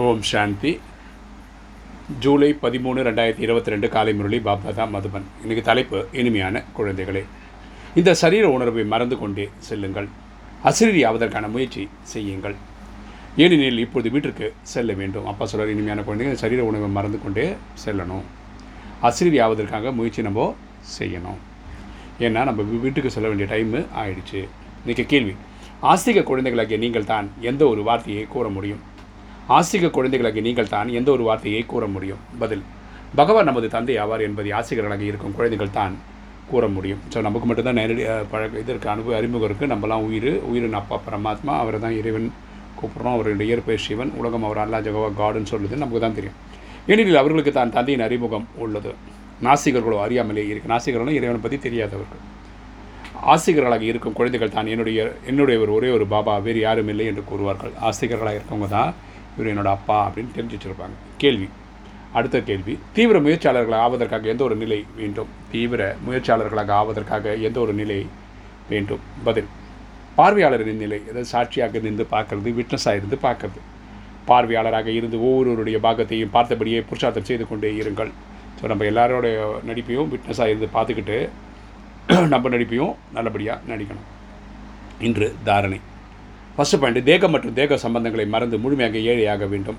ஓம் சாந்தி. ஜூலை பதிமூணு ரெண்டாயிரத்தி இருபத்தி ரெண்டு காலை முரளி பாப்தாதா மதுபன். இன்னைக்கு தலைப்பு இனிமையான குழந்தைகளே. இந்த சரீர உணர்வை மறந்து கொண்டே செல்லுங்கள். அசிரியாவதற்கான முயற்சி செய்யுங்கள். ஏனெனில் இப்பொழுது வீட்டிற்கு செல்ல வேண்டும். அப்பா சொல்கிற இனிமையான குழந்தைங்க சரீர உணவை மறந்து கொண்டே செல்லணும். அசிரியாவதற்காக முயற்சி நம்ம செய்யணும். ஏன்னா நம்ம வீட்டுக்கு செல்ல வேண்டிய டைமு ஆயிடுச்சு. இன்றைக்கி கேள்வி ஆஸ்திக குழந்தைகளாகிய நீங்கள் தான் எந்த ஒரு வார்த்தையை கூற முடியும்? ஆஸ்திக குழந்தைகளுக்கு நீங்கள் தான் எந்த ஒரு வார்த்தையை கூற முடியும்? பதில் பகவான் நமது தந்தை ஆவார் என்பதை ஆசிரியர்களாக இருக்கும் குழந்தைகள் தான் கூற முடியும். ஸோ நமக்கு மட்டும்தான் நேரடி பழக்க இதற்கு அனுபவ அறிமுகம் இருக்குது நம்மலாம் உயிர் உயிரின் அப்பா பரமாத்மா அவரை தான் இறைவன் கூப்பிட்றோம். அவருடைய இயற்பெயர் சிவன் உலகம் அவர் அல்லா ஜகவா காடுன்னு சொல்லுது. நமக்கு தான் தெரியும். ஏனெனில் அவர்களுக்கு தான் தந்தையின் அறிமுகம் உள்ளது. நாசிகர்களோ அறியாமலே இருக்கு. நாசிகர்களும் இறைவனை பற்றி தெரியாதவர்கள். ஆசிரியர்களாக இருக்கும் குழந்தைகள் தான் என்னுடைய என்னுடைய ஒரு ஒரே ஒரு பாபா வேறு யாரும் இல்லை என்று கூறுவார்கள். ஆசிரியர்களாக இருக்கவங்க தான் இவர் என்னோடய அப்பா அப்படின்னு தெரிஞ்சு வச்சுருப்பாங்க. கேள்வி. அடுத்த கேள்வி. தீவிர முயற்சியாளர்களாக ஆவதற்காக எந்த ஒரு நிலை வேண்டும்? தீவிர முயற்சியாளர்களாக ஆவதற்காக எந்த ஒரு நிலை வேண்டும்? பதில். பார்வையாளரின் நிலை அதாவது சாட்சியாக நின்று பார்க்கறது விட்னஸாக இருந்து பார்க்கறது. பார்வையாளராக இருந்து ஒவ்வொருவருடைய பாகத்தையும் பார்த்தபடியே புருஷார்த்தம் செய்து கொண்டே இருங்கள். ஸோ நம்ம எல்லாரோடைய நடிப்பையும் விட்னஸாக இருந்து பார்த்துக்கிட்டு நம்ம நடிப்பையும் நல்லபடியாக நடிக்கணும். இன்று தாரணை. ஃபஸ்ட்டு பாயிண்ட் தேகம் மற்றும் தேக சம்பந்தங்களை மறந்து முழுமையாக ஏழையாக வேண்டும்.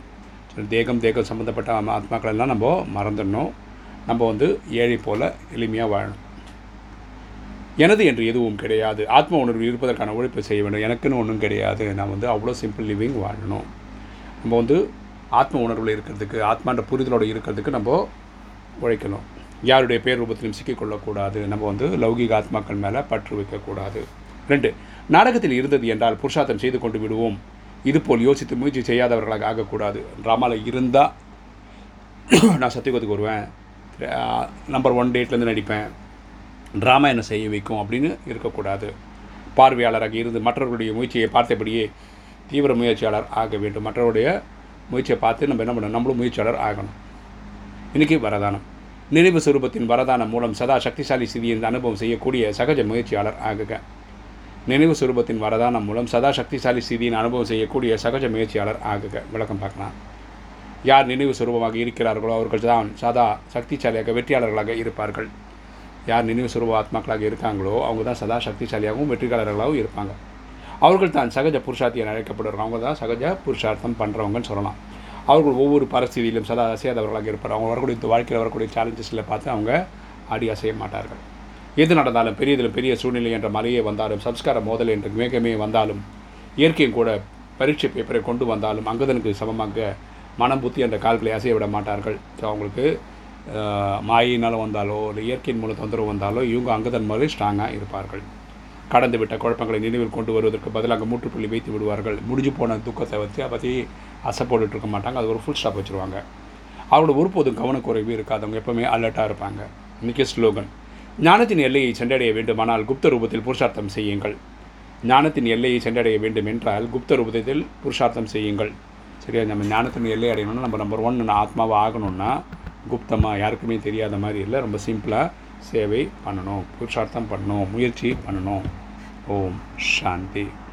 சரி, தேகம் தேகம் சம்மந்தப்பட்ட ஆத்ம- ஆத்மாக்கள் எல்லாம் நம்ம மறந்துடணும். நம்ம வந்து ஏழை போல் எளிமையாக வாழணும். எனது என்று எதுவும் கிடையாது. ஆத்ம உணர்வு இருப்பதற்கான உழைப்பு செய்ய வேண்டும். எனக்குன்னு ஒன்றும் கிடையாது. நான் வந்து அவ்வளோ சிம்பிள் லிவிங் வாழணும். நம்ம வந்து ஆத்ம உணர்வில் இருக்கிறதுக்கு ஆத்மான்ற புரிதலோடு இருக்கிறதுக்கு நம்ம உழைக்கணும். யாருடைய பேர் ரூபத்திலும் சிக்கிக்கொள்ளக்கூடாது. நம்ம வந்து லௌகிக ஆத்மாக்கள் மேலே பற்று வைக்கக்கூடாது. ரெண்டு நாடகத்தில் இருந்தது என்றால் புருஷார்த்தம் செய்து கொண்டு விடுவோம். இதுபோல் யோசித்து முயற்சி செய்யாதவர்களாக ஆகக்கூடாது. ட்ராமாவில் இருந்தால் நான் சத்தியகுத்துக்கு வருவேன். நம்பர் ஒன் டேட்லேருந்து நடிப்பேன். ட்ராமா என்ன செய்ய வைக்கும் அப்படின்னு இருக்கக்கூடாது. பார்வையாளராக இருந்து மற்றவர்களுடைய முயற்சியை பார்த்தபடியே தீவிர முயற்சியாளர் ஆக வேண்டும். மற்றவருடைய முயற்சியை பார்த்து நம்ம என்ன பண்ணணும்? நம்மளும் முயற்சியாளர் ஆகணும். இன்றைக்கி வரதானம். நினைவு சுரூபத்தின் வரதானம் மூலம் சதா சக்திசாலி ஸ்திதியின் அனுபவம் செய்யக்கூடிய சகஜ முயற்சியாளர் ஆகுக. நினைவு சுரூபத்தின் வரதானம் மூலம் சதா சக்திசாலி ஸ்திதியின் அனுபவம் செய்யக்கூடிய சகஜ முயற்சியாளர் ஆகுக. விளக்கம் பார்க்கலாம். யார் நினைவு சுரூபமாக இருக்கிறார்களோ அவர்கள் தான் சதா சக்திசாலியாக வெற்றியாளர்களாக இருப்பார்கள். யார் நினைவு சுரூப ஆத்மாக்களாக இருக்காங்களோ அவங்க தான் சதா சக்திசாலியாகவும் வெற்றியாளர்களாகவும் இருப்பாங்க. அவர்கள் தான் சகஜ புருஷார்த்தி என அழைக்கப்படுறாங்க அவங்க தான் சகஜ புருஷார்த்தம் பண்ணுறவங்கன்னு சொல்லலாம். அவர்கள் ஒவ்வொரு பரிஸ்திதியிலும் சதா அசையாதவர்களாக இருப்பார் அவங்க வரக்கூடிய இந்த வாழ்க்கையில் வரக்கூடிய சேலஞ்சஸில் பார்த்து அவங்க ஆடி அசைய மாட்டார்கள். எது நடந்தாலும் பெரியதில் பெரிய சூழ்நிலை என்ற மலையே வந்தாலும் சம்ஸ்கார மோதல் என்ற மேகமே வந்தாலும் இயற்கையும் கூட பரீட்சை பேப்பரை கொண்டு வந்தாலும் அங்கதனுக்கு சமமாக மனம் புத்தி என்ற கால்களை அசைய விட மாட்டார்கள். ஸோ அவங்களுக்கு மாயினால் வந்தாலோ இல்லை இயற்கையின் மூலம் தொந்தரவு வந்தாலோ இவங்க அங்கதன் மாதிரி ஸ்ட்ராங்காக இருப்பார்கள். கடந்து விட்ட குழப்பங்களை நினைவில் கொண்டு வருவதற்கு பதிலாக முற்றுப்புள்ளி வைத்து விடுவார்கள். முடிஞ்சு போன துக்கத்தை வச்சு அதை பற்றி அசை இருக்க மாட்டாங்க. அது ஒரு ஃபுல் ஸ்டாப் வச்சுருவாங்க. அவரோட ஒருபோதும் கவனக்குறைவு இருக்காதவங்க எப்போவுமே அலர்ட்டாக இருப்பாங்க. இன்றைக்கி ஸ்லோகன் ஞானத்தின் எல்லையை சென்றடைய வேண்டுமானால் குப்த ரூபத்தில் புருஷார்த்தம் செய்யுங்கள். ஞானத்தின் எல்லையை சென்றடைய வேண்டும் என்றால் குப்த ரூபத்தில் புருஷார்த்தம் செய்யுங்கள். சரியா? நம்ம ஞானத்தின் எல்லை அடையணும்னா நம்ம நம்பர் ஒன் ஆத்மாவாக ஆகணும்னா குப்தமாக யாருக்குமே தெரியாத மாதிரி இல்லை. ரொம்ப சிம்பிளாக சேவை பண்ணணும் புருஷார்த்தம் பண்ணணும் முயற்சி பண்ணணும். ஓம் சாந்தி.